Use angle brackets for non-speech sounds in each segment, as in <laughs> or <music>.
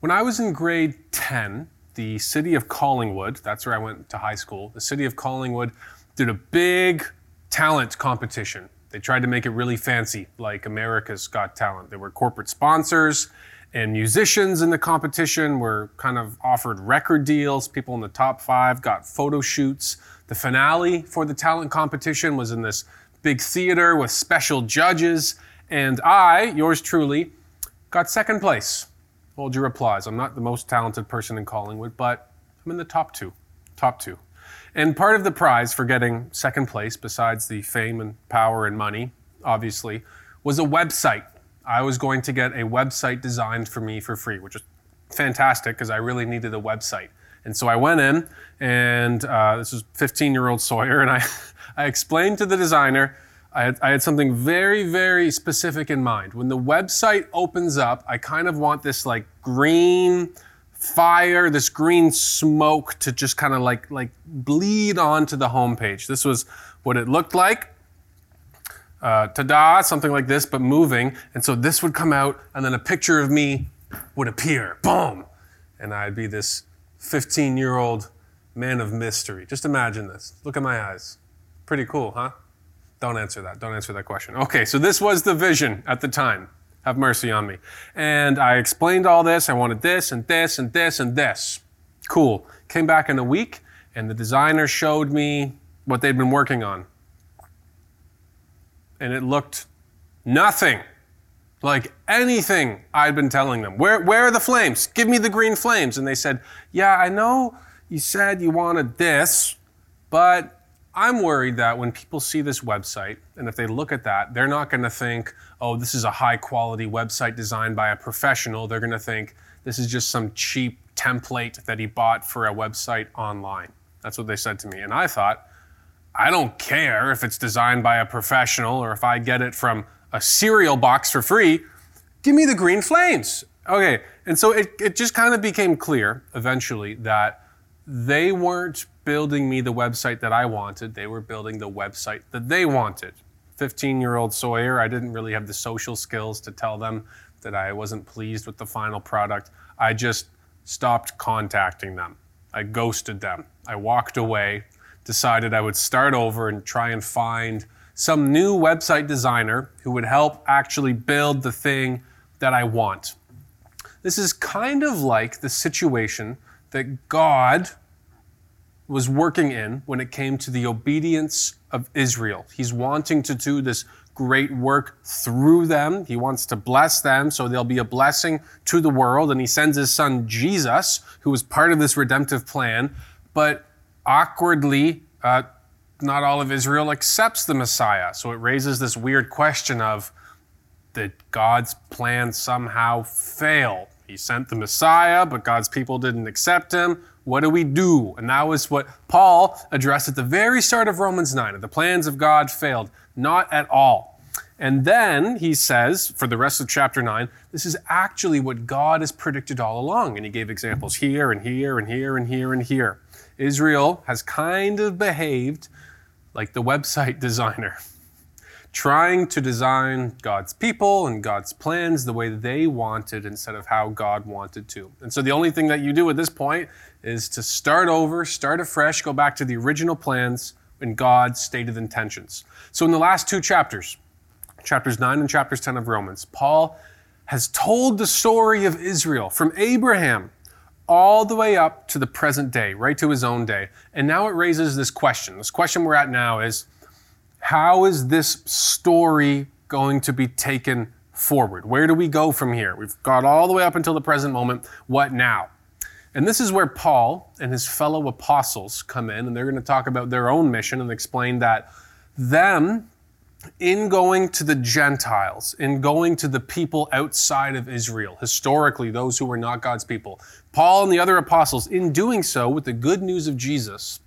When I was in grade 10, the city of Collingwood, that's where I went to high school, the city of Collingwood did a big talent competition. They tried to make it really fancy, like America's Got Talent. There were corporate sponsors, and musicians in the competition were kind of offered record deals. People in the top five got photo shoots. The finale for the talent competition was in this big theater with special judges, and I, yours truly, got second place. Hold your applause. I'm not the most talented person in Collingwood, but I'm in the top two. Top two. And part of the prize for getting second place, besides the fame and power and money, obviously, was a website. I was going to get a website designed for me for free, which is fantastic because I really needed a website. And so I went in, and uh, this was 15 year old Sawyer, and I, <laughs> I explained to the designer I had, I had something very, very specific in mind. When the website opens up, I kind of want this like green fire, this green smoke to just kind of like like bleed onto the homepage. This was what it looked like. Uh, ta-da, something like this, but moving. And so this would come out, and then a picture of me would appear. Boom! And I'd be this 15-year-old man of mystery. Just imagine this. Look at my eyes. Pretty cool, huh? Don't answer that. Don't answer that question. Okay, so this was the vision at the time. Have mercy on me. And I explained all this. I wanted this and this and this and this. Cool. Came back in a week, and the designer showed me what they'd been working on. And it looked nothing like anything I'd been telling them. Where, where are the flames? Give me the green flames. And they said, Yeah, I know you said you wanted this, but I'm worried that when people see this website, and if they look at that, they're not going to think, oh, this is a high quality website designed by a professional. They're going to think this is just some cheap template that he bought for a website online. That's what they said to me. And I thought, I don't care if it's designed by a professional or if I get it from a cereal box for free. Give me the green flames. Okay. And so it, it just kind of became clear eventually that they weren't building me the website that I wanted. They were building the website that they wanted. 15 year old Sawyer, I didn't really have the social skills to tell them that I wasn't pleased with the final product. I just stopped contacting them. I ghosted them. I walked away, decided I would start over and try and find some new website designer who would help actually build the thing that I want. This is kind of like the situation that God was working in when it came to the obedience of Israel. He's wanting to do this great work through them. He wants to bless them so they'll be a blessing to the world. And he sends his son Jesus, who was part of this redemptive plan. But awkwardly, uh, not all of Israel accepts the Messiah. So it raises this weird question of did God's plan somehow fail? He sent the Messiah, but God's people didn't accept him. What do we do? And that was what Paul addressed at the very start of Romans 9. The plans of God failed. Not at all. And then he says, for the rest of chapter 9, this is actually what God has predicted all along. And he gave examples here and here and here and here and here. Israel has kind of behaved like the website <laughs> designer trying to design God's people and God's plans the way they wanted instead of how God wanted to. And so the only thing that you do at this point is to start over, start afresh, go back to the original plans and God's stated intentions. So in the last two chapters, chapters 9 and chapters 10 of Romans, Paul has told the story of Israel from Abraham all the way up to the present day, right to his own day. And now it raises this question. This question we're at now is how is this story going to be taken forward? Where do we go from here? We've got all the way up until the present moment. What now? And this is where Paul and his fellow apostles come in, and they're going to talk about their own mission and explain that them, in going to the Gentiles, in going to the people outside of Israel, historically, those who were not God's people, Paul and the other apostles, in doing so with the good news of Jesus,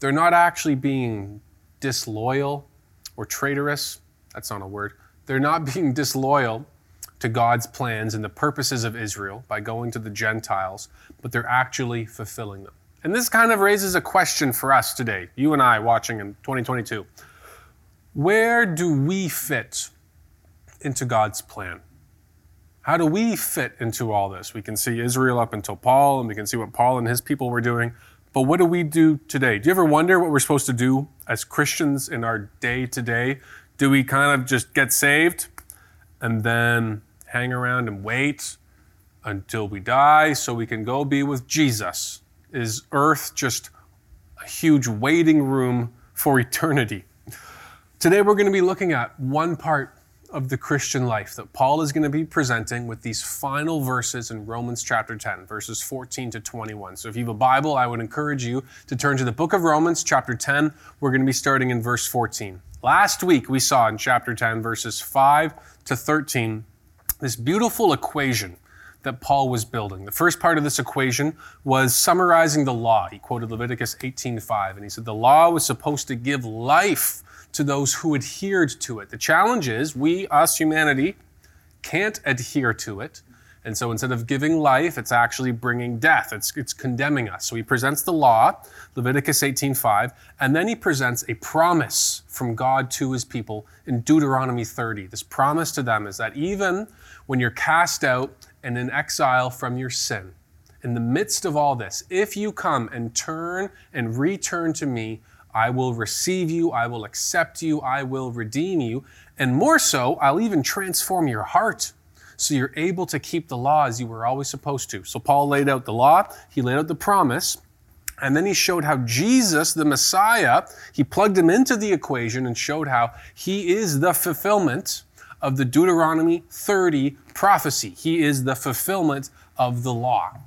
they're not actually being disloyal or traitorous. That's not a word. They're not <laughs> being disloyal to God's plans and the purposes of Israel by going to the Gentiles, but they're actually fulfilling them. And this kind of raises a question for us today, you and I watching in 2022. Where do we fit into God's plan? How do we fit into all this? We can see Israel up until Paul, and we can see what Paul and his people were doing. But what do we do today? Do you ever wonder what we're supposed to do as Christians in our day to day? Do we kind of just get saved and then hang around and wait until we die so we can go be with Jesus? Is earth just a huge waiting room for eternity? Today we're going to be looking at one part of the Christian life that Paul is going to be presenting with these final verses in Romans chapter 10, verses 14 to 21. So if you have a Bible, I would encourage you to turn to the book of Romans, chapter 10. We're going to be starting in verse 14. Last week, we saw in chapter 10, verses 5 to 13, this beautiful equation that Paul was building. The first part of this equation was summarizing the law. He quoted Leviticus 18:5 and he said the law was supposed to give life to those who adhered to it. The challenge is we, us, humanity, can't adhere to it. And so instead of giving life, it's actually bringing death. It's, it's condemning us. So he presents the law, Leviticus 18:5, and then he presents a promise from God to his people in Deuteronomy 30. This promise to them is that even when you're cast out and in exile from your sin, in the midst of all this, if you come and turn and return to me, I will receive you, I will accept you, I will redeem you. And more so, I'll even transform your heart so you're able to keep the law as you were always supposed to. So Paul laid out the law, he laid out the promise, and then he showed how Jesus, the Messiah, he plugged him into the equation and showed how he is the fulfillment of the Deuteronomy 30 prophecy. He is the fulfillment of the law.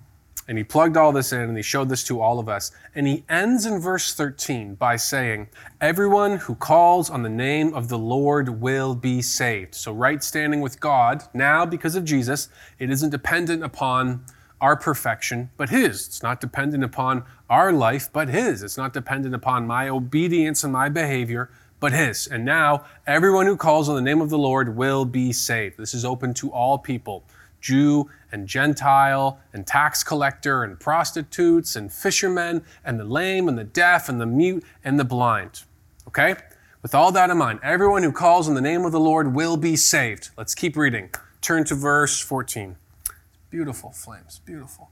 And he plugged all this in and he showed this to all of us. And he ends in verse 13 by saying, Everyone who calls on the name of the Lord will be saved. So, right standing with God, now because of Jesus, it isn't dependent upon our perfection, but His. It's not dependent upon our life, but His. It's not dependent upon my obedience and my behavior, but His. And now, everyone who calls on the name of the Lord will be saved. This is open to all people. Jew and Gentile and tax collector and prostitutes and fishermen and the lame and the deaf and the mute and the blind. Okay? With all that in mind, everyone who calls on the name of the Lord will be saved. Let's keep reading. Turn to verse 14. Beautiful flames, beautiful.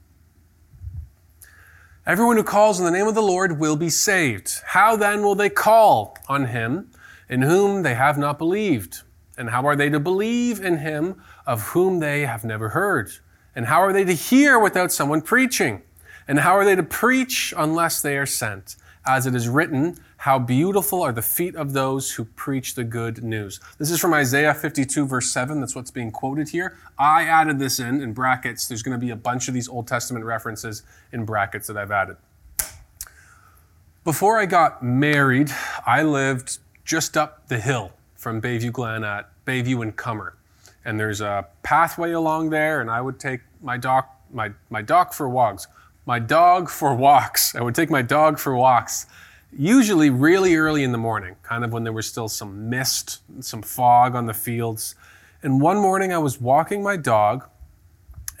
Everyone who calls on the name of the Lord will be saved. How then will they call on him in whom they have not believed? And how are they to believe in him of whom they have never heard? And how are they to hear without someone preaching? And how are they to preach unless they are sent? As it is written, how beautiful are the feet of those who preach the good news. This is from Isaiah 52, verse 7. That's what's being quoted here. I added this in, in brackets. There's going to be a bunch of these Old Testament references in brackets that I've added. Before I got married, I lived just up the hill from Bayview Glen at Bayview and Cummer. And there's a pathway along there, and I would take my dog, my, my dog for walks. My dog for walks. I would take my dog for walks, usually really early in the morning, kind of when there was still some mist, some fog on the fields. And one morning I was walking my dog,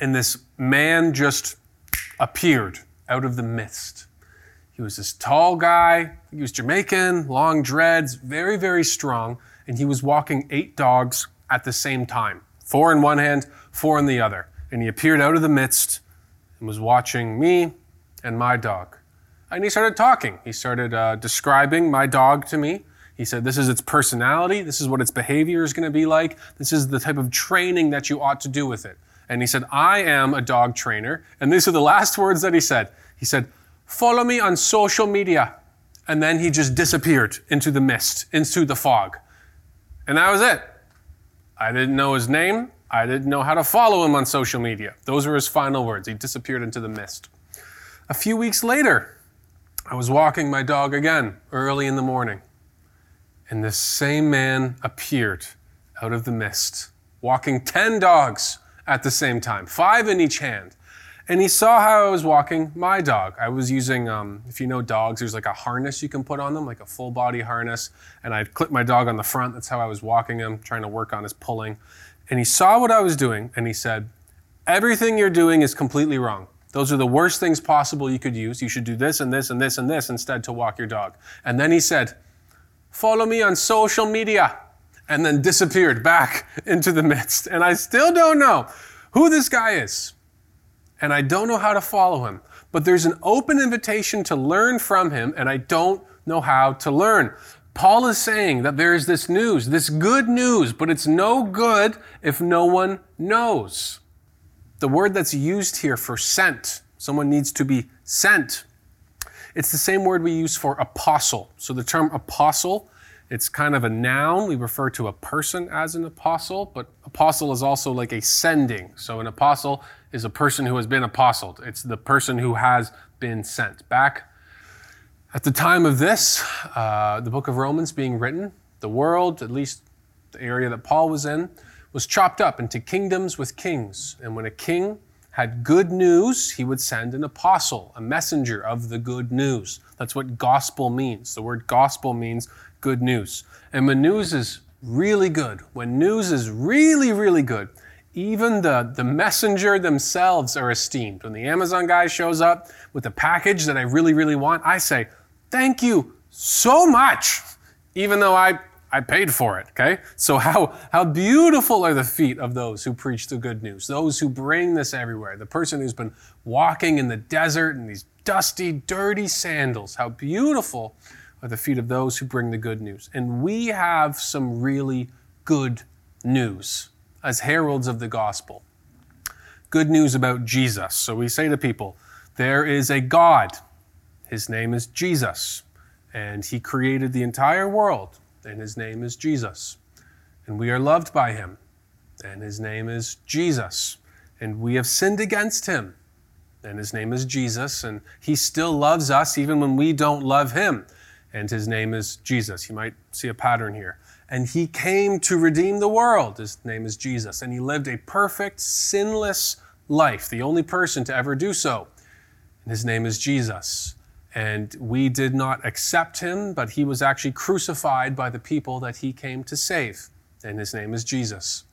and this man just appeared out of the mist. He was this tall guy, he was Jamaican, long dreads, very, very strong and he was walking eight dogs at the same time four in one hand, four in the other. And he appeared out of the midst and was watching me and my dog. And he started talking. He started uh, describing my dog to me. He said, This is its personality. This is what its behavior is going to be like. This is the type of training that you ought to do with it. And he said, I am a dog trainer. And these are the last <laughs> words that he said. He said, Follow me on social media. And then he just disappeared into the mist, into the fog. And that was it. I didn't know his name. I didn't know how to follow him on social media. Those were his final words. He disappeared into the mist. A few weeks later, I was walking my dog again early in the morning, and this same man appeared out of the mist, walking 10 dogs at the same time, five in each hand. And he saw how I was walking my dog. I was using, um, if you know dogs, there's like a harness you can put on them, like a full body harness. And I'd clip my dog on the front. That's how I was walking him, trying to work on his pulling. And he saw what I was doing and he said, Everything you're doing is completely wrong. Those are the worst things possible you could use. You should do this and this and this and this instead to walk your dog. And then he said, Follow me on social media. And then disappeared back <laughs> into the midst. And I still don't know who this guy is, and I don't know how to follow him. But there's an open invitation to learn from him, and I don't know how to learn. Paul is saying that there is this news, this good news, but it's no good if no one knows. The word that's used here for sent, someone needs to be sent. It's the same word we use for apostle. So the term apostle it's kind of a noun. We refer to a person as an apostle, but apostle is also like a sending. So an apostle is a person who has been apostled. It's the person who has been sent. Back at the time of this, uh, the book of Romans being written, the world, at least the area that Paul was in, was chopped up into kingdoms with kings. And when a king had good news, he would send an apostle, a messenger of the good news. That's what gospel means. The word gospel means good news. And when news is really good, when news is really, really good, even the, the messenger themselves are esteemed. When the Amazon guy shows up with a package that I really, really want, I say, Thank you so much, even though I, I paid for it. Okay? So, how, how beautiful are the feet of those who preach the good news, those who bring this everywhere. The person who's been walking in the desert in these dusty, dirty sandals. How beautiful are the feet of those who bring the good news. And we have some really good news as heralds of the gospel. Good news about Jesus. So we say to people, there is a God. His name is Jesus. And he created the entire world. And his name is Jesus. And we are loved by him. And his name is Jesus. And we have sinned against him. And his name is Jesus. And he still loves us even when we don't love him and his name is Jesus. You might see a pattern here. And he came to redeem the world. His name is Jesus. And he lived a perfect, sinless life, the only person to ever do so. And his name is Jesus. And we did not accept him, but he was actually crucified by the people that he came to save. And his name is Jesus.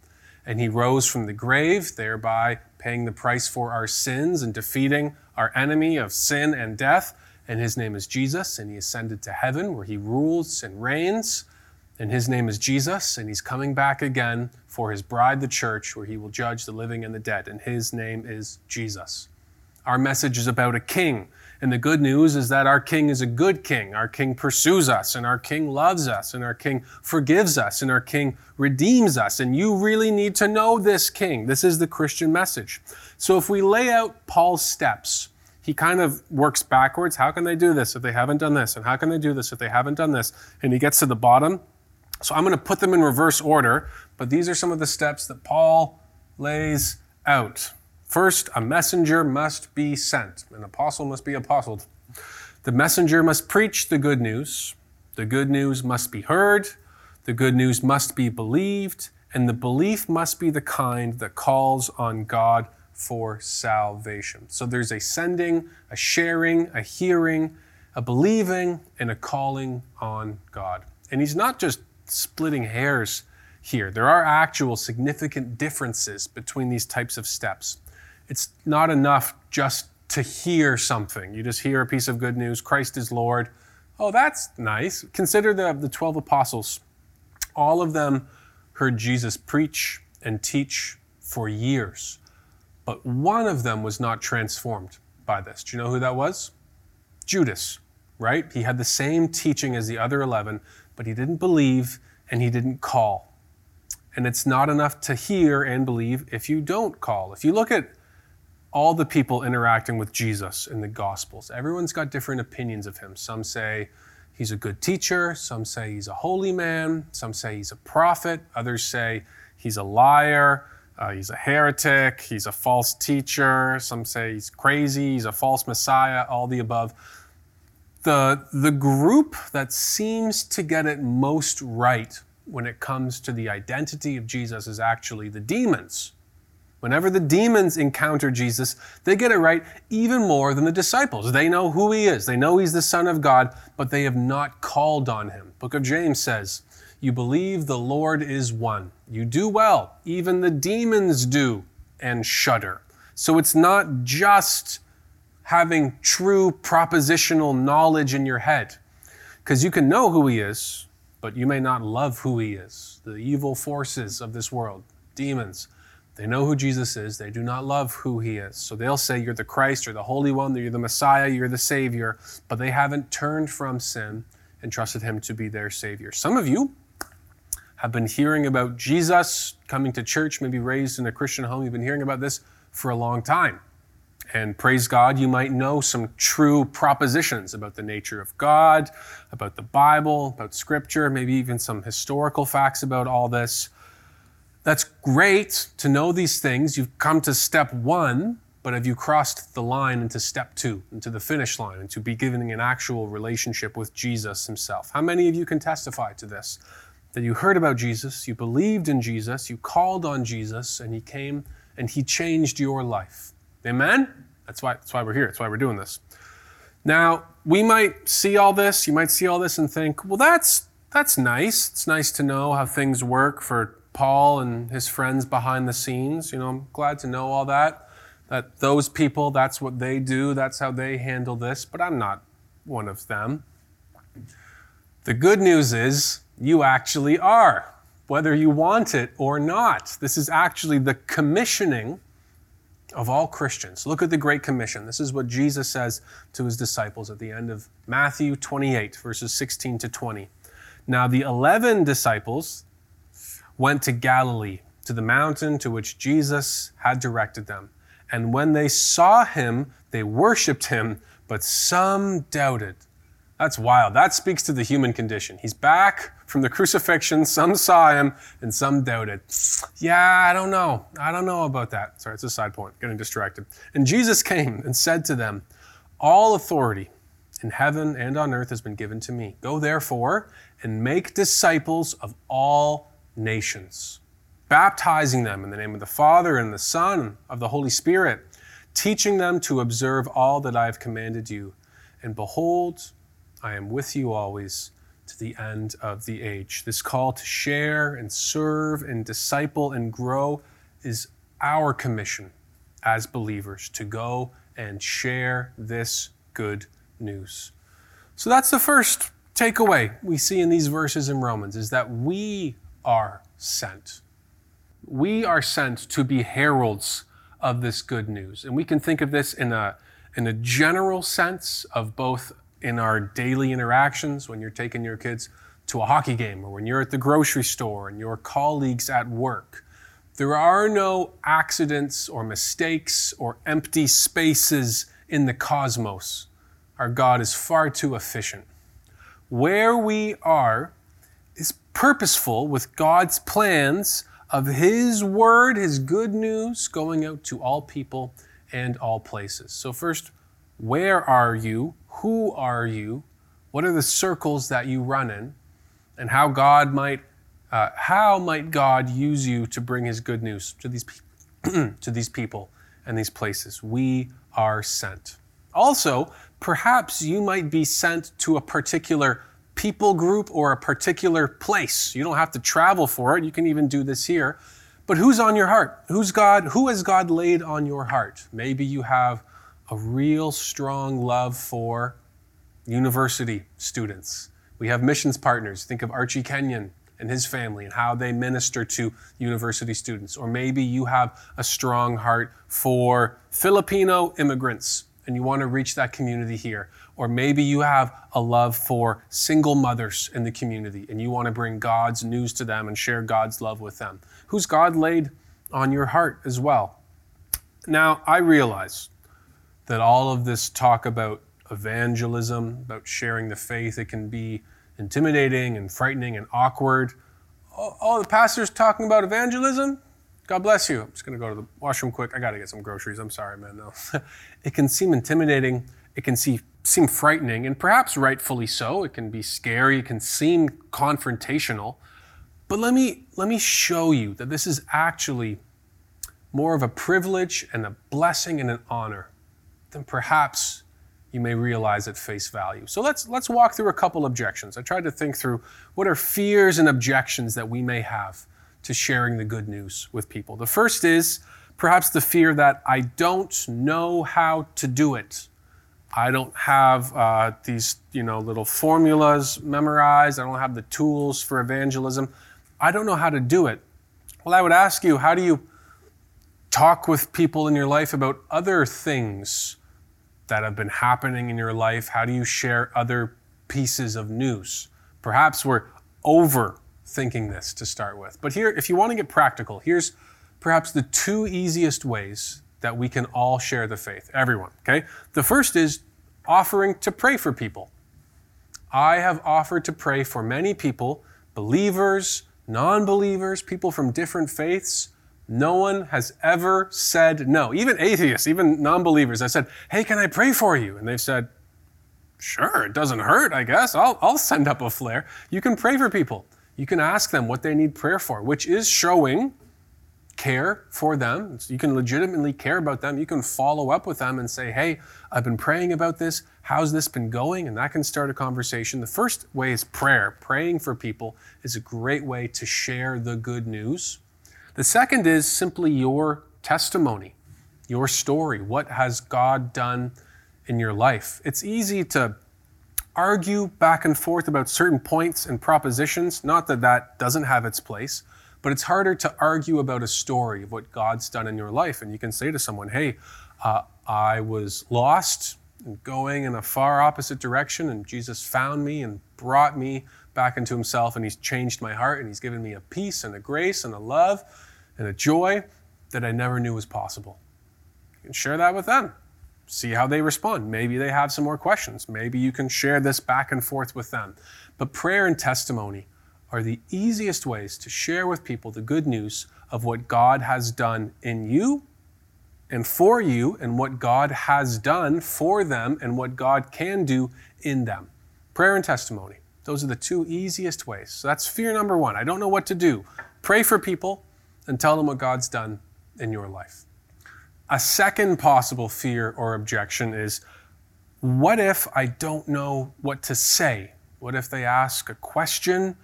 And he rose from the grave, thereby paying the price for our sins and defeating our enemy of sin and death and his name is Jesus, and he ascended to heaven where he rules and reigns. And his name is Jesus, and he's coming back again for his bride, the church, where he will judge the living and the dead. And his name is Jesus. Our message is about a king. And the good news is that our king is a good king. Our king pursues us, and our king loves us, and our king forgives us, and our king redeems us. And you really need to know this king. This is the Christian message. So if we lay out Paul's steps, he kind of works backwards. How can they do this if they haven't done this? And how can they do this if they haven't done this? And he gets to the bottom. So I'm going to put them in reverse order, but these are some of the steps that Paul lays out. First, a messenger must be sent, an apostle must be apostled. The messenger must preach the good news. The good news must be heard. The good news must be believed. And the belief must be the kind that calls on God for salvation. So there's a sending, a sharing, a hearing, a believing, and a calling on God. And he's not just splitting hairs here. There are actual significant differences between these types of steps. It's not enough just to hear something. You just hear a piece of good news Christ is Lord. Oh, that's nice. Consider the, the 12 apostles. All of them heard Jesus preach and teach for years. But one of them was not transformed by this. Do you know who that was? Judas, right? He had the same teaching as the other 11, but he didn't believe and he didn't call. And it's not enough to hear and believe if you don't call. If you look at all the people interacting with Jesus in the Gospels, everyone's got different opinions of him. Some say he's a good teacher, some say he's a holy man, some say he's a prophet, others say he's a liar. Uh, he's a heretic, he's a false teacher, some say he's crazy, he's a false messiah, all the above. The, the group that seems to get it most right when it comes to the identity of Jesus is actually the demons. Whenever the demons encounter Jesus, they get it right even more than the disciples. They know who he is, they know he's the Son of God, but they have not called on him. Book of James says, you believe the Lord is one. You do well. Even the demons do and shudder. So it's not just having true propositional knowledge in your head, because you can know who He is, but you may not love who He is. The evil forces of this world, demons, They know who Jesus is. They do not love who he is. So they'll say, You're the Christ, you're the Holy One, you're the Messiah, you're the Savior, but they haven't turned from sin and trusted him to be their Savior. Some of you have been hearing about Jesus coming to church, maybe raised in a Christian home. You've been hearing about this for a long time. And praise God, you might know some true propositions about the nature of God, about the Bible, about Scripture, maybe even some historical facts about all this. That's great to know these things. You've come to step one, but have you crossed the line into step two, into the finish line, into beginning an actual relationship with Jesus himself? How many of you can testify to this? That you heard about Jesus, you believed in Jesus, you called on Jesus, and he came and he changed your life. Amen? That's why, that's why we're here. That's why we're doing this. Now, we might see all this, you might see all this and think, well, that's, that's nice. It's nice to know how things work for Paul and his friends behind the scenes. You know, I'm glad to know all that. That those people, that's what they do, that's how they handle this, but I'm not one of them. The good news is you actually are, whether you want it or not. This is actually the commissioning of all Christians. Look at the Great Commission. This is what Jesus says to his disciples at the end of Matthew 28, verses 16 to 20. Now, the 11 disciples went to Galilee, to the mountain to which Jesus had directed them. And when they saw him, they worshiped him, but some doubted. That's wild. That speaks to the human condition. He's back from the crucifixion. Some saw him and some doubted. Yeah, I don't know. I don't know about that. Sorry, it's a side point. Getting distracted. And Jesus came and said to them, All authority in heaven and on earth has been given to me. Go therefore and make disciples of all nations, baptizing them in the name of the Father and the Son and of the Holy Spirit, teaching them to observe all that I have commanded you. And behold, I am with you always to the end of the age. This call to share and serve and disciple and grow is our commission as believers to go and share this good news. So that's the first takeaway we see in these verses in Romans is that we are sent. We are sent to be heralds of this good news. And we can think of this in a, in a general sense of both in our daily interactions when you're taking your kids to a hockey game or when you're at the grocery store and your colleagues at work. There are no accidents or mistakes or empty spaces in the cosmos. Our God is far too efficient. Where we are is purposeful with God's plans of His word, His good news going out to all people and all places. So, first, where are you? Who are you? What are the circles that you run in? And how God might, uh, how might God use you to bring His good news to these people, <clears throat> to these people and these places? We are sent. Also, perhaps you might be sent to a particular people group or a particular place. You don't have to travel for it. You can even do this here. But who's on your heart? Who's God? Who has God laid on your heart? Maybe you have a real strong love for university students. We have missions partners. Think of Archie Kenyon and his family and how they minister to university students. Or maybe you have a strong heart for Filipino immigrants and you want to reach that community here. Or maybe you have a love for single mothers in the community and you want to bring God's news to them and share God's love with them. Who's God laid on your heart as well? Now, I realize that all of this talk about evangelism, about sharing the faith, it can be intimidating and frightening and awkward. Oh, oh the pastor's talking about evangelism? God bless you. I'm just going to go to the washroom quick. I got to get some groceries. I'm sorry, man. No. <laughs> it can seem intimidating. It can see, seem frightening, and perhaps rightfully so. It can be scary. It can seem confrontational. But let me, let me show you that this is actually more of a privilege and a blessing and an honor than perhaps you may realize at face value. So let's, let's walk through a couple objections. I tried to think through what are fears and objections that we may have to sharing the good news with people. The first is perhaps the fear that I don't know how to do it. I don't have uh, these, you know, little formulas memorized. I don't have the tools for evangelism. I don't know how to do it. Well, I would ask you, how do you, talk with people in your life about other things that have been happening in your life? How do you share other pieces of news? Perhaps we're overthinking this to start with. But here, if you want to get practical, here's perhaps the two easiest ways that we can all share the faith. Everyone, okay? The first is offering to pray for people. I have offered to pray for many people, believers, non believers, people from different faiths. No one has ever said no. Even atheists, even non believers. I said, Hey, can I pray for you? And they've said, Sure, it doesn't hurt, I guess. I'll, I'll send up a flare. You can pray for people. You can ask them what they need prayer for, which is showing care for them. You can legitimately care about them. You can follow up with them and say, Hey, I've been praying about this. How's this been going? And that can start a conversation. The first way is prayer. Praying for people is a great way to share the good news. The second is simply your testimony, your story. What has God done in your life? It's easy to argue back and forth about certain points and propositions, not that that doesn't have its place. But it's harder to argue about a story of what God's done in your life. And you can say to someone, hey, uh, I was lost and going in a far opposite direction, and Jesus found me and brought me back into himself, and he's changed my heart, and he's given me a peace and a grace and a love and a joy that I never knew was possible. You can share that with them. See how they respond. Maybe they have some more questions. Maybe you can share this back and forth with them. But prayer and testimony are the easiest ways to share with people the good news of what God has done in you and for you, and what God has done for them, and what God can do in them. Prayer and testimony. Those are the two easiest ways. So that's fear number one. I don't know what to do. Pray for people and tell them what God's done in your life. A second possible fear or objection is what if I don't know what to say? What if they ask a question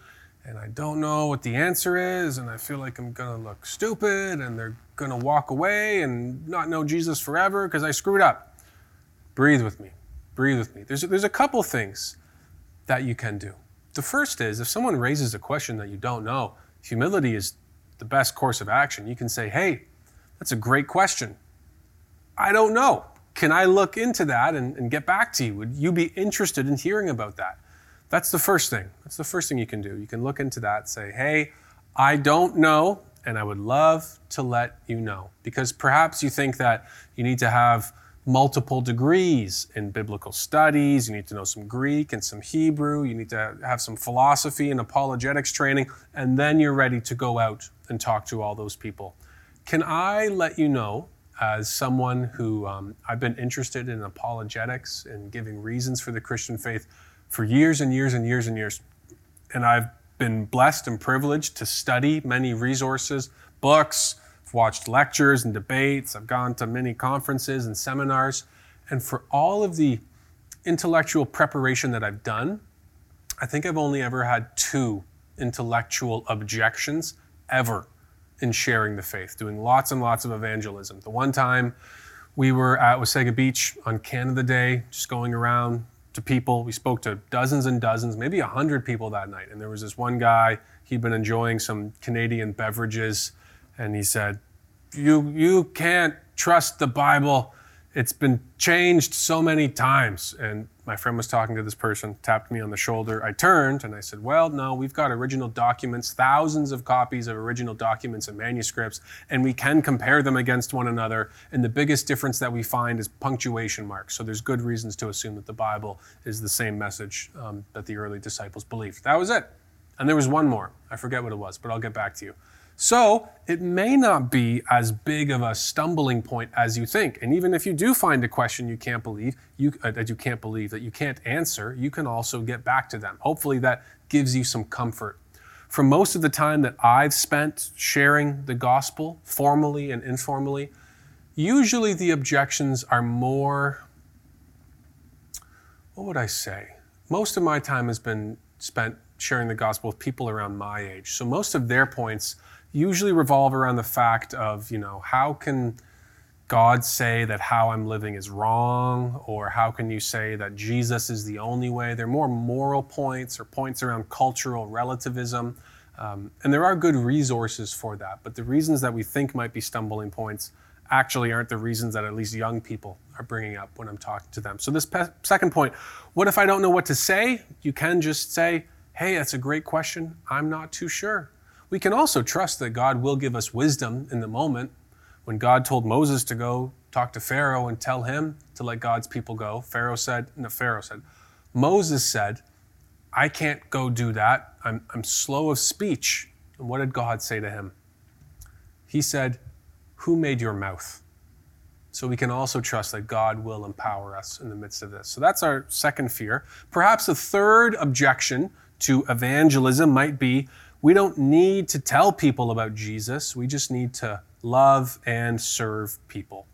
and I don't know what the answer is, and I feel like I'm gonna look stupid, and they're gonna walk away and not know Jesus forever because I screwed up. Breathe with me. Breathe with me. There's, there's a couple things that you can do. The first is if someone raises a question that you don't know, humility is the best course of action. You can say, hey, that's a great question. I don't know. Can I look into that and, and get back to you? Would you be interested in hearing about that? That's the first thing. That's the first thing you can do. You can look into that, say, hey, I don't know, and I would love to let you know. Because perhaps you think that you need to have multiple degrees in biblical studies, you need to know some Greek and some Hebrew, you need to have some philosophy and apologetics training, and then you're ready to go out and talk to all those people. Can I let you know, as someone who um, I've been interested in apologetics and giving reasons for the Christian faith? For years and years and years and years. And I've been blessed and privileged to study many resources, books, I've watched lectures and debates, I've gone to many conferences and seminars. And for all of the intellectual preparation that I've done, I think I've only ever had two intellectual objections ever in sharing the faith, doing lots and lots of evangelism. The one time we were at Wasaga Beach on Canada Day, just going around to people. We spoke to dozens and dozens, maybe a hundred people that night. And there was this one guy. He'd been enjoying some Canadian beverages, and he said, "You you can't trust the Bible. It's been changed so many times." And my friend was talking to this person, tapped me on the shoulder. I turned and I said, Well, no, we've got original documents, thousands of copies of original documents and manuscripts, and we can compare them against one another. And the biggest difference that we find is punctuation marks. So there's good reasons to assume that the Bible is the same message um, that the early disciples believed. That was it. And there was one more. I forget what it was, but I'll get back to you. So it may not be as big of a stumbling point as you think. And even if you do find a question you can't believe, you, uh, that you can't believe, that you can't answer, you can also get back to them. Hopefully that gives you some comfort. For most of the time that I've spent sharing the gospel, formally and informally, usually the objections are more, what would I say? Most of my time has been spent sharing the gospel with people around my age. So most of their points usually revolve around the fact of, you know, how can God say that how I'm living is wrong? Or how can you say that Jesus is the only way? They're more moral points or points around cultural relativism. Um, and there are good resources for that, but the reasons that we think might be stumbling points actually aren't the reasons that at least young people are bringing up when I'm talking to them. So, this pe- second point what if I don't know what to say? You can just say, hey, that's a great question. I'm not too sure. We can also trust that God will give us wisdom in the moment. When God told Moses to go talk to Pharaoh and tell him to let God's people go, Pharaoh said, no, Pharaoh said, Moses said, I can't go do that. I'm, I'm slow of speech. And what did God say to him? He said, Who made your mouth? So we can also trust that God will empower us in the midst of this. So that's our second fear. Perhaps a third objection to evangelism might be we don't need to tell people about Jesus, we just need to love and serve people.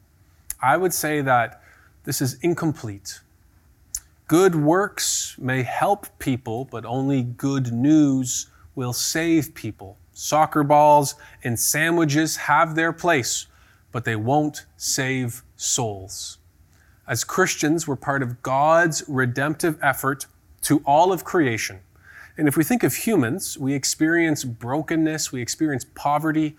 I would say that this is incomplete. Good works may help people, but only good news will save people. Soccer balls and sandwiches have their place, but they won't save souls. As Christians, we're part of God's redemptive effort to all of creation. And if we think of humans, we experience brokenness, we experience poverty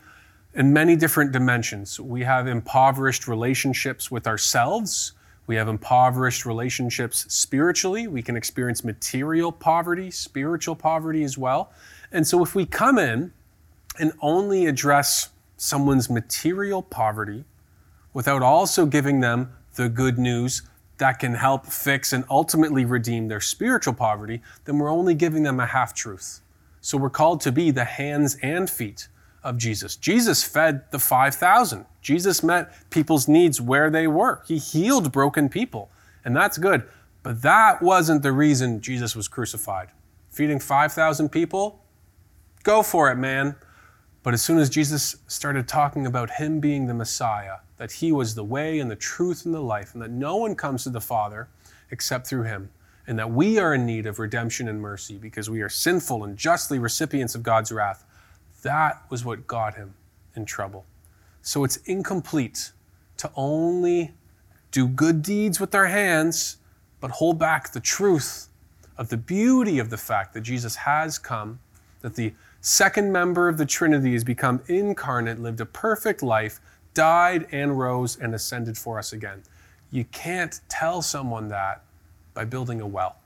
in many different dimensions. We have impoverished relationships with ourselves. We have impoverished relationships spiritually. We can experience material poverty, spiritual poverty as well. And so if we come in and only address someone's material poverty without also giving them the good news that can help fix and ultimately redeem their spiritual poverty, then we're only giving them a half truth. So we're called to be the hands and feet of Jesus. Jesus fed the 5,000. Jesus met people's needs where they were. He healed broken people, and that's good. But that wasn't the reason Jesus was crucified. Feeding 5,000 people? Go for it, man. But as soon as Jesus started talking about him being the Messiah, that he was the way and the truth and the life, and that no one comes to the Father except through him, and that we are in need of redemption and mercy because we are sinful and justly recipients of God's wrath. That was what got him in trouble. So it's incomplete to only do good deeds with our hands, but hold back the truth of the beauty of the fact that Jesus has come, that the second member of the Trinity has become incarnate, lived a perfect life died and rose and ascended for us again. You can't tell someone that by building a well.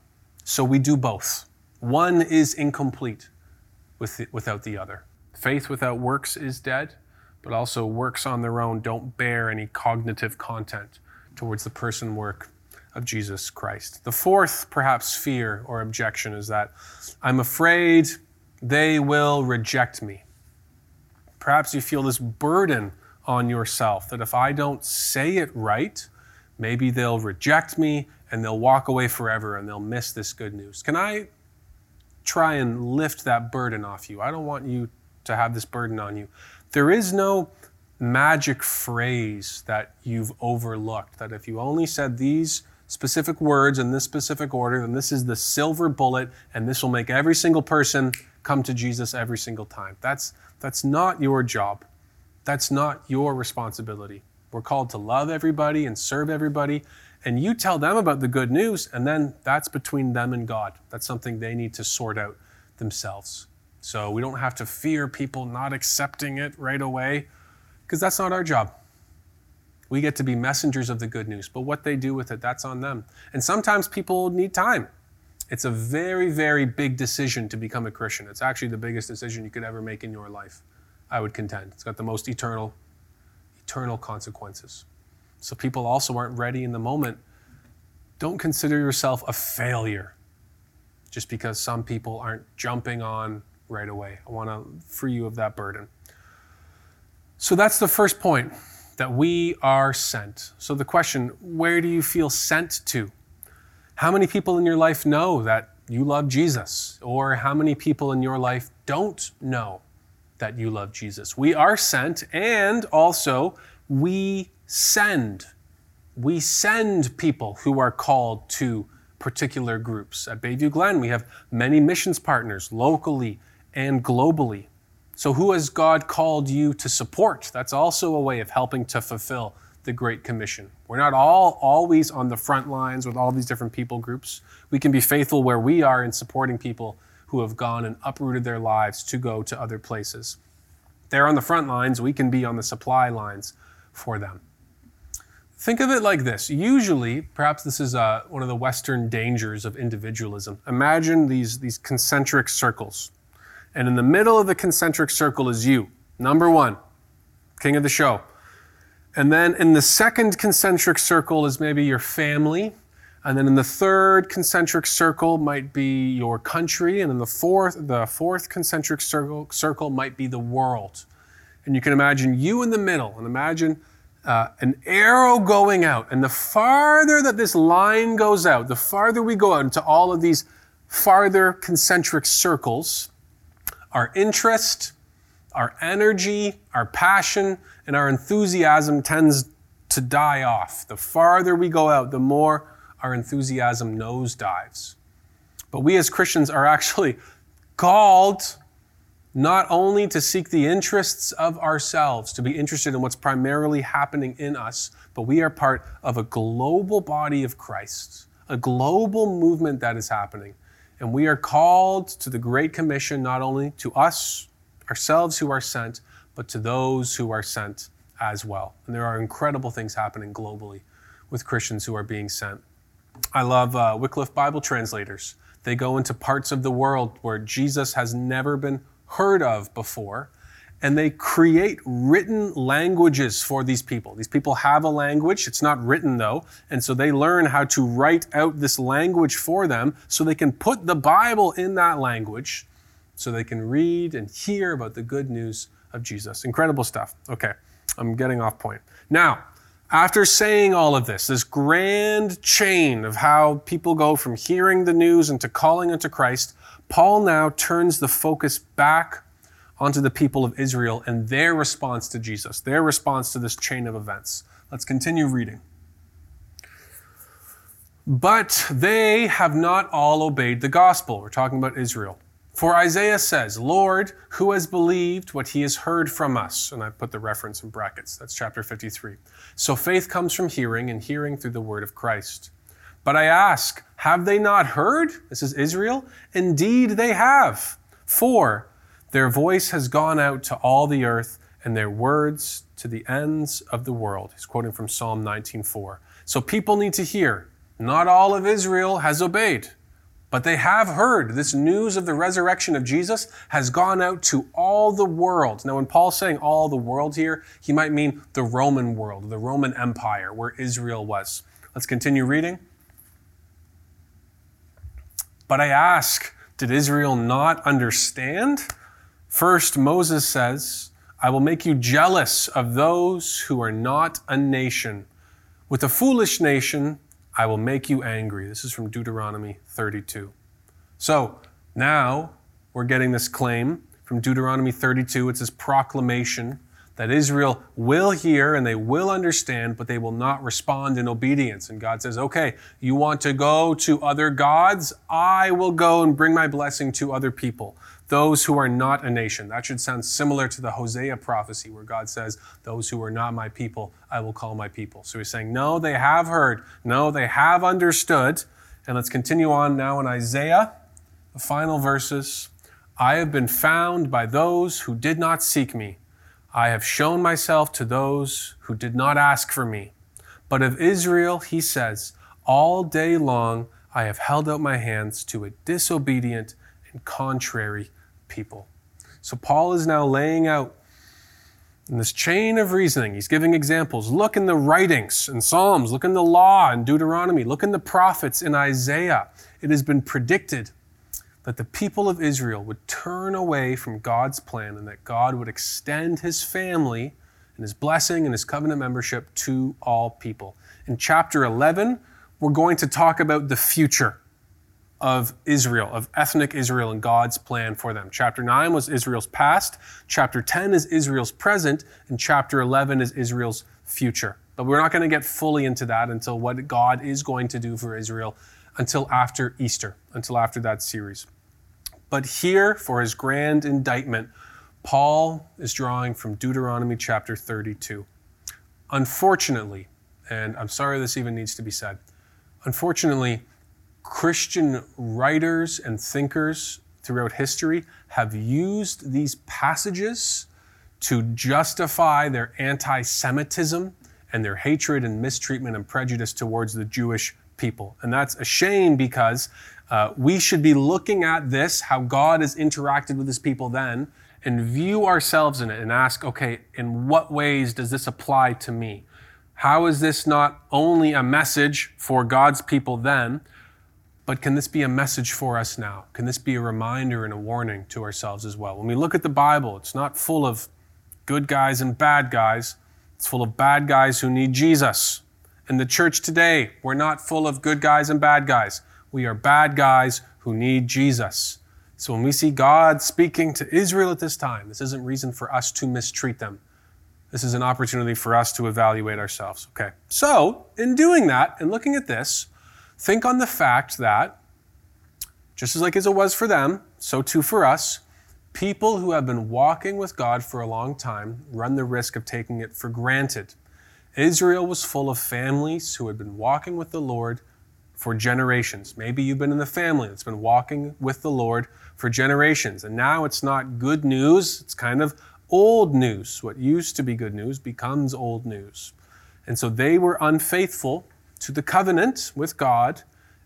So we do both. One is incomplete with the, without the other. Faith without works is dead, but also works on their own don't bear any cognitive content towards the person work of Jesus Christ. The fourth, perhaps, fear or objection is that I'm afraid they will reject me. Perhaps you feel this burden on yourself that if I don't say it right, maybe they'll reject me and they'll walk away forever and they'll miss this good news. Can I try and lift that burden off you? I don't want you to have this burden on you. There is no magic phrase that you've overlooked, that if you only said these specific words in this specific order, then this is the silver bullet and this will make every single person come to Jesus every single time. That's, that's not your job. That's not your responsibility. We're called to love everybody and serve everybody. And you tell them about the good news, and then that's between them and God. That's something they need to sort out themselves. So we don't have to fear people not accepting it right away, because that's not our job. We get to be messengers of the good news, but what they do with it, that's on them. And sometimes people need time. It's a very, very big decision to become a Christian. It's actually the biggest decision you could ever make in your life. I would contend. It's got the most eternal, eternal consequences. So people also aren't ready in the moment. Don't consider yourself a failure just because some people aren't jumping on right away. I want to free you of that burden. So that's the first point that we are sent. So the question, where do you feel sent to? How many people in your life know that you love Jesus? Or how many people in your life don't know that you love Jesus. We are sent, and also we send. We send people who are called to particular groups. At Bayview Glen, we have many missions partners locally and globally. So, who has God called you to support? That's also a way of helping to fulfill the Great Commission. We're not all always on the front lines with all these different people groups. We can be faithful where we are in supporting people who have gone and uprooted their lives to go to other places. They're on the front lines, we can be on the supply lines for them. Think of it like this. Usually, perhaps this is uh, one of the Western dangers of individualism. Imagine these, these concentric circles. And in the middle of the concentric circle is you, number one, king of the show. And then in the second concentric circle is maybe your family. And then in the third concentric circle might be your country. And then the fourth, the fourth concentric circle, circle might be the world. And you can imagine you in the middle and imagine uh, an arrow going out. And the farther that this line goes out, the farther we go out into all of these farther concentric circles, our interest, our energy, our passion, and our enthusiasm tends to die off. The farther we go out, the more our enthusiasm nosedives. But we as Christians are actually called not only to seek the interests of ourselves, to be interested in what's primarily happening in us, but we are part of a global body of Christ, a global movement that is happening. And we are called to the Great Commission not only to us, ourselves who are sent, but to those who are sent as well. And there are incredible things happening globally with Christians who are being sent. I love uh, Wycliffe Bible translators. They go into parts of the world where Jesus has never been heard of before, and they create written languages for these people. These people have a language, it's not written though, and so they learn how to write out this language for them so they can put the Bible in that language so they can read and hear about the good news of Jesus. Incredible stuff. Okay, I'm getting off point. Now, after saying all of this, this grand chain of how people go from hearing the news into calling into Christ, Paul now turns the focus back onto the people of Israel and their response to Jesus, their response to this chain of events. Let's continue reading. But they have not all obeyed the gospel. We're talking about Israel. For Isaiah says, Lord, who has believed what he has heard from us? And I put the reference in brackets. That's chapter 53. So faith comes from hearing, and hearing through the word of Christ. But I ask, have they not heard? This is Israel. Indeed, they have. For their voice has gone out to all the earth, and their words to the ends of the world. He's quoting from Psalm 19:4. So people need to hear. Not all of Israel has obeyed. But they have heard this news of the resurrection of Jesus has gone out to all the world. Now, when Paul's saying all the world here, he might mean the Roman world, the Roman Empire, where Israel was. Let's continue reading. But I ask, did Israel not understand? First, Moses says, I will make you jealous of those who are not a nation. With a foolish nation, I will make you angry. This is from Deuteronomy 32. So now we're getting this claim from Deuteronomy 32. It's this proclamation that Israel will hear and they will understand, but they will not respond in obedience. And God says, okay, you want to go to other gods? I will go and bring my blessing to other people those who are not a nation. That should sound similar to the Hosea prophecy where God says, Those who are not my people, I will call my people. So he's saying, No, they have heard. No, they have understood. And let's continue on now in Isaiah, the final verses. I have been found by those who did not seek me. I have shown myself to those who did not ask for me. But of Israel, he says, All day long I have held out my hands to a disobedient and contrary people. So Paul is now laying out in this chain of reasoning. He's giving examples. Look in the writings and Psalms, look in the law and Deuteronomy, look in the prophets in Isaiah. It has been predicted that the people of Israel would turn away from God's plan and that God would extend his family and his blessing and his covenant membership to all people. In chapter 11, we're going to talk about the future of Israel, of ethnic Israel and God's plan for them. Chapter 9 was Israel's past, chapter 10 is Israel's present, and chapter 11 is Israel's future. But we're not going to get fully into that until what God is going to do for Israel until after Easter, until after that series. But here, for his grand indictment, Paul is drawing from Deuteronomy chapter 32. Unfortunately, and I'm sorry this even needs to be said, unfortunately, Christian writers and thinkers throughout history have used these passages to justify their anti Semitism and their hatred and mistreatment and prejudice towards the Jewish people. And that's a shame because uh, we should be looking at this, how God has interacted with his people then, and view ourselves in it and ask, okay, in what ways does this apply to me? How is this not only a message for God's people then, but can this be a message for us now? Can this be a reminder and a warning to ourselves as well? When we look at the Bible, it's not full of good guys and bad guys. It's full of bad guys who need Jesus. In the church today, we're not full of good guys and bad guys. We are bad guys who need Jesus. So when we see God speaking to Israel at this time, this isn't reason for us to mistreat them. This is an opportunity for us to evaluate ourselves. Okay. So, in doing that and looking at this, think on the fact that just as like as it was for them, so too for us, people who have been walking with God for a long time run the risk of taking it for granted. Israel was full of families who had been walking with the Lord for generations. Maybe you've been in the family that's been walking with the Lord for generations, and now it's not good news, it's kind of old news. What used to be good news becomes old news. And so they were unfaithful to the covenant with God,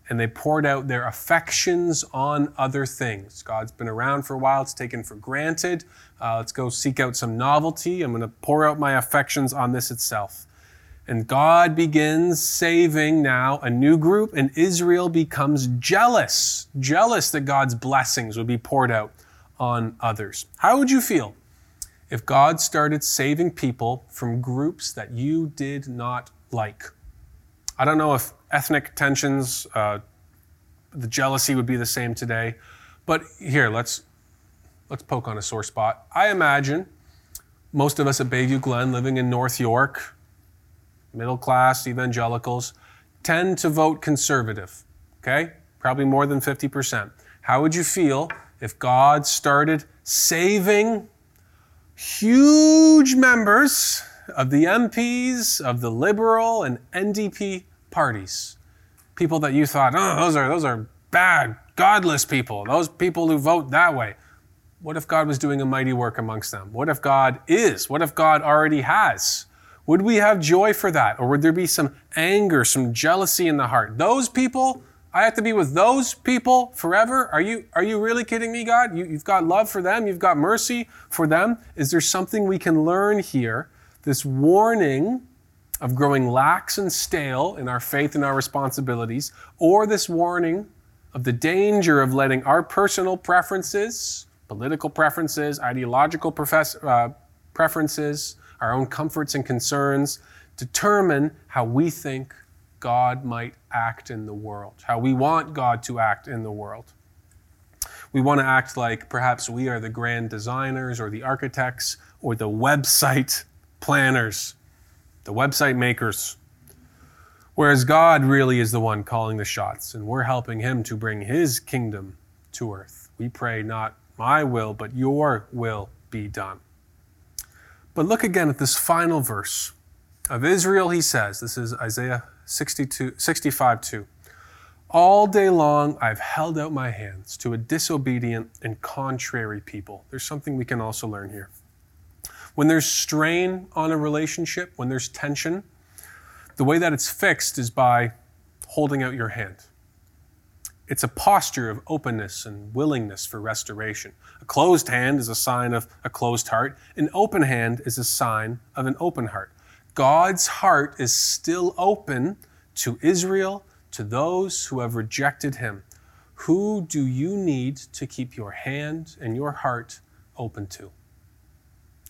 and they poured out their affections on other things. God's been around for a while, it's taken for granted. Uh, let's go seek out some novelty. I'm going to pour out my affections on this itself. And God begins saving now a new group, and Israel becomes jealous, jealous that God's blessings would be poured out on others. How would you feel if God started saving people from groups that you did not like? I don't know if ethnic tensions, uh, the jealousy would be the same today, but here, let's, let's poke on a sore spot. I imagine most of us at Bayview Glen living in North York, middle class evangelicals, tend to vote conservative. Okay? Probably more than 50%. How would you feel if God started saving huge members of the MPs, of the Liberal and NDP parties? People that you thought, oh, those are, those are bad, godless people, those people who vote that way. What if God was doing a mighty work amongst them? What if God is? What if God already has? Would we have joy for that? Or would there be some anger, some jealousy in the heart? Those people, I have to be with those people forever? Are you, are you really kidding me, God? You, you've got love for them, you've got mercy for them. Is there something we can learn here? This warning of growing lax and stale in our faith and our responsibilities, or this warning of the danger of letting our personal preferences, political preferences, ideological profess, uh, preferences, our own comforts and concerns, determine how we think God might act in the world, how we want God to act in the world. We want to act like perhaps we are the grand designers or the architects or the website planners, the website makers. Whereas God really is the one calling the shots, and we're helping Him to bring His kingdom to earth. We pray, not my will, but your will be done. But look again at this final verse. Of Israel, he says, this is Isaiah 62, 65 2. All day long I've held out my hands to a disobedient and contrary people. There's something we can also learn here. When there's strain on a relationship, when there's tension, the way that it's fixed is by holding out your hand. It's a posture of openness and willingness for restoration. A closed hand is a sign of a closed heart. An open hand is a sign of an open heart. God's heart is still open to Israel, to those who have rejected him. Who do you need to keep your hand and your heart open to?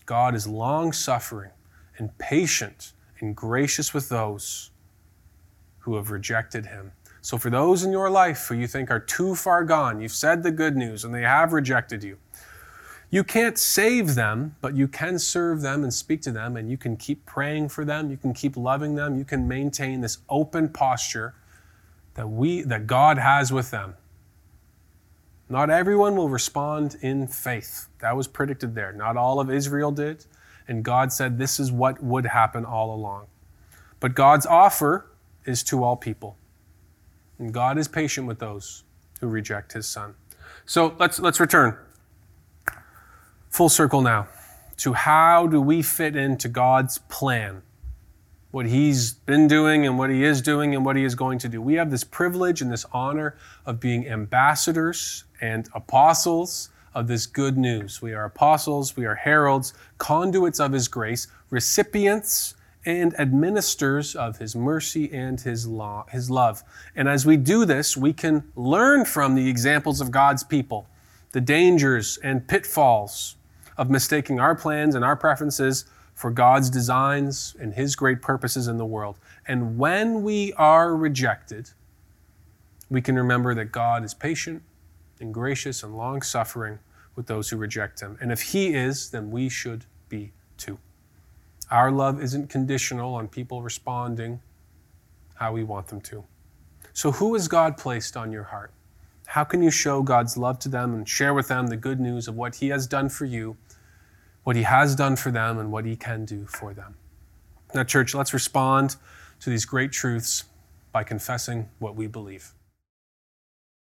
God is long suffering and patient and gracious with those who have rejected him. So, for those in your life who you think are too far gone, you've said the good news and they have rejected you. You can't save them, but you can serve them and speak to them, and you can keep praying for them. You can keep loving them. You can maintain this open posture that we that God has with them. Not everyone will respond in faith. That was predicted there. Not all of Israel did, and God said this is what would happen all along. But God's offer is to all people. And God is patient with those who reject his son. So let's, let's return full circle now to how do we fit into God's plan? What he's been doing and what he is doing and what he is going to do. We have this privilege and this honor of being ambassadors and apostles of this good news. We are apostles, we are heralds, conduits of his grace, recipients and administers of his mercy and his, law, his love. And as we do this, we can learn from the examples of God's people, the dangers and pitfalls of mistaking our plans and our preferences for God's designs and his great purposes in the world. And when we are rejected, we can remember that God is patient and gracious and long suffering with those who reject him. And if he is, then we should be too. Our love isn't conditional on people responding how we want them to. So, who has God placed on your heart? How can you show God's love to them and share with them the good news of what He has done for you, what He has done for them, and what He can do for them? Now, church, let's respond to these great truths by confessing what we believe.